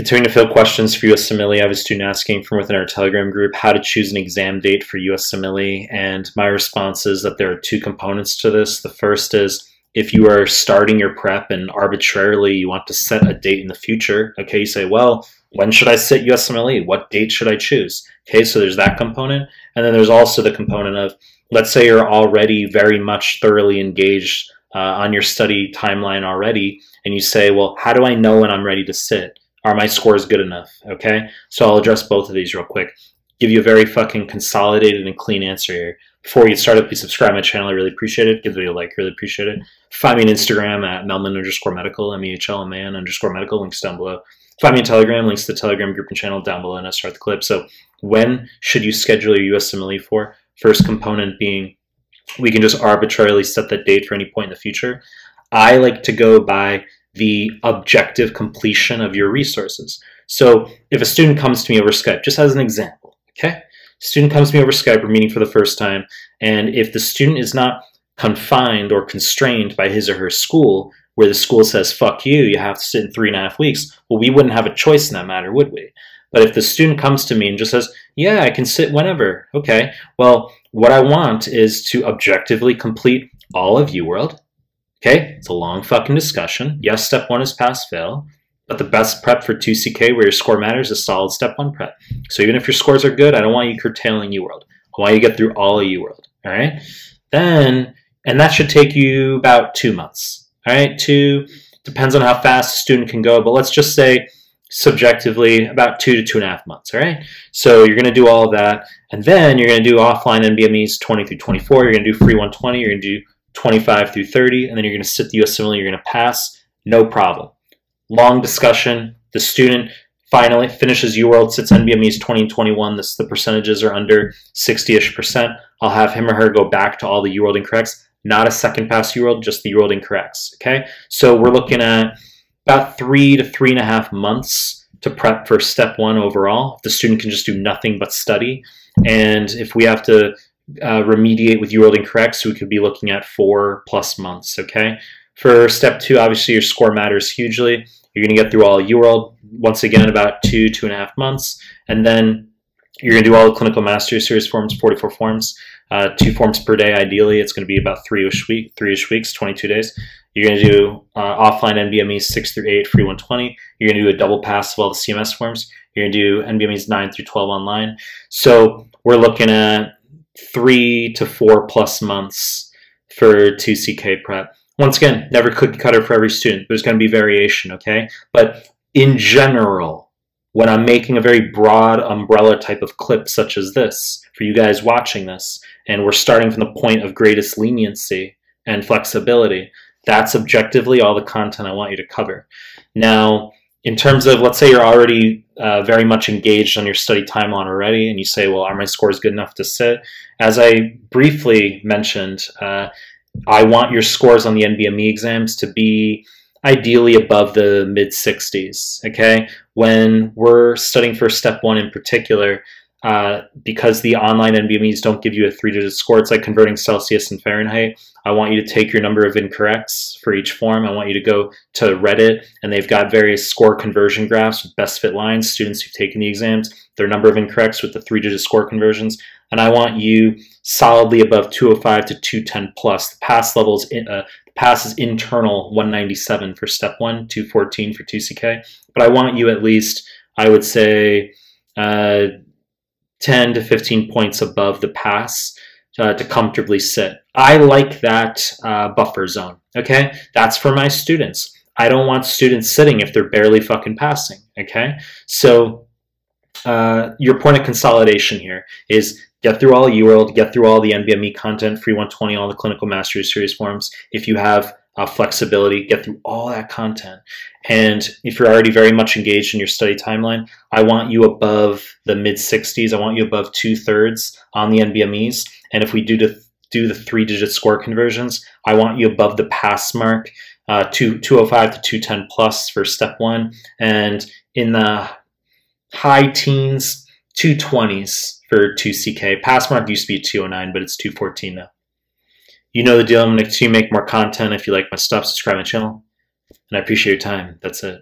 Continuing to fill questions for USMLE, I have a student asking from within our Telegram group how to choose an exam date for USMLE, and my response is that there are two components to this. The first is if you are starting your prep and arbitrarily you want to set a date in the future, okay, you say, well, when should I sit USMLE? What date should I choose? Okay, so there's that component. And then there's also the component of, let's say you're already very much thoroughly engaged uh, on your study timeline already, and you say, well, how do I know when I'm ready to sit? Are my scores good enough? Okay, so I'll address both of these real quick. Give you a very fucking consolidated and clean answer here. Before you start, up, please subscribe to my channel. I really appreciate it. Give the video a like. Really appreciate it. Find me on Instagram at Mehlman underscore medical, M-E-H-L, man underscore medical. Links down below. Find me on Telegram. Links to the Telegram group and channel down below, and I start the clip. So when should you schedule your USMLE for? First component being we can just arbitrarily set that date for any point in the future. I like to go by the objective completion of your resources. So if a student comes to me over Skype, just as an example, okay? Student comes to me over Skype, we're meeting for the first time, and if the student is not confined or constrained by his or her school, where the school says, fuck you, you have to sit in three and a half weeks, well, we wouldn't have a choice in that matter, would we? But if the student comes to me and just says, yeah, I can sit whenever, okay, well, what I want is to objectively complete all of UWorld, Okay, it's a long fucking discussion. Yes, step one is pass fail, but the best prep for 2CK where your score matters is solid step one prep. So even if your scores are good, I don't want you curtailing UWorld. I want you to get through all of UWorld. All right, then, and that should take you about two months. All right, two depends on how fast a student can go, but let's just say subjectively about two to two and a half months. All right, so you're going to do all of that, and then you're going to do offline NBMEs 20 through 24. You're going to do free 120. You're going to do 25 through 30, and then you're going to sit the US USMLE, you're going to pass, no problem. Long discussion, the student finally finishes UWorld, sits NBMEs 20 and 21, this, the percentages are under 60-ish percent. I'll have him or her go back to all the UWorld incorrects, not a second pass UWorld, just the UWorld incorrects, okay? So we're looking at about three to three and a half months to prep for step one overall. The student can just do nothing but study. And if we have to uh, remediate with UWorld so we could be looking at four plus months, okay? For step two, obviously your score matters hugely. You're gonna get through all UWorld, once again, about two, two and a half months, and then you're gonna do all the clinical mastery series forms, 44 forms, uh, two forms per day ideally. It's gonna be about three-ish week, three-ish weeks, 22 days. You're going to do uh, offline NBME 6 through 8, free 120. You're going to do a double pass of all the CMS forms. You're going to do NBMEs 9 through 12 online. So we're looking at three to four plus months for 2CK prep. Once again, never cookie cutter for every student. There's going to be variation, okay? But in general, when I'm making a very broad umbrella type of clip such as this, for you guys watching this, and we're starting from the point of greatest leniency and flexibility, that's objectively all the content I want you to cover. Now, in terms of, let's say you're already uh, very much engaged on your study timeline already, and you say, well, are my scores good enough to sit? As I briefly mentioned, uh, I want your scores on the NBME exams to be ideally above the mid 60s. Okay, when we're studying for step one in particular, uh, because the online NBMEs don't give you a three-digit score, it's like converting Celsius and Fahrenheit. I want you to take your number of incorrects for each form. I want you to go to Reddit, and they've got various score conversion graphs best fit lines, students who've taken the exams, their number of incorrects with the three-digit score conversions, and I want you solidly above 205 to 210 plus. The pass levels, in, uh, the pass is internal 197 for step one, 214 for 2CK, but I want you at least, I would say, uh, 10 to 15 points above the pass uh, to comfortably sit. I like that uh, buffer zone. Okay, that's for my students. I don't want students sitting if they're barely fucking passing. Okay, so uh, your point of consolidation here is get through all UWorld, get through all the NBME content, free 120, all the clinical mastery series forms. If you have uh, flexibility, get through all that content. And if you're already very much engaged in your study timeline, I want you above the mid 60s. I want you above two thirds on the NBMEs. And if we do the do the three digit score conversions, I want you above the pass mark, uh, two, 205 to 210 plus for step one, and in the high teens, 220s for 2CK. Pass mark used to be 209, but it's 214 now. You know the deal. I'm going to make more content. If you like my stuff, subscribe my channel. And I appreciate your time. That's it.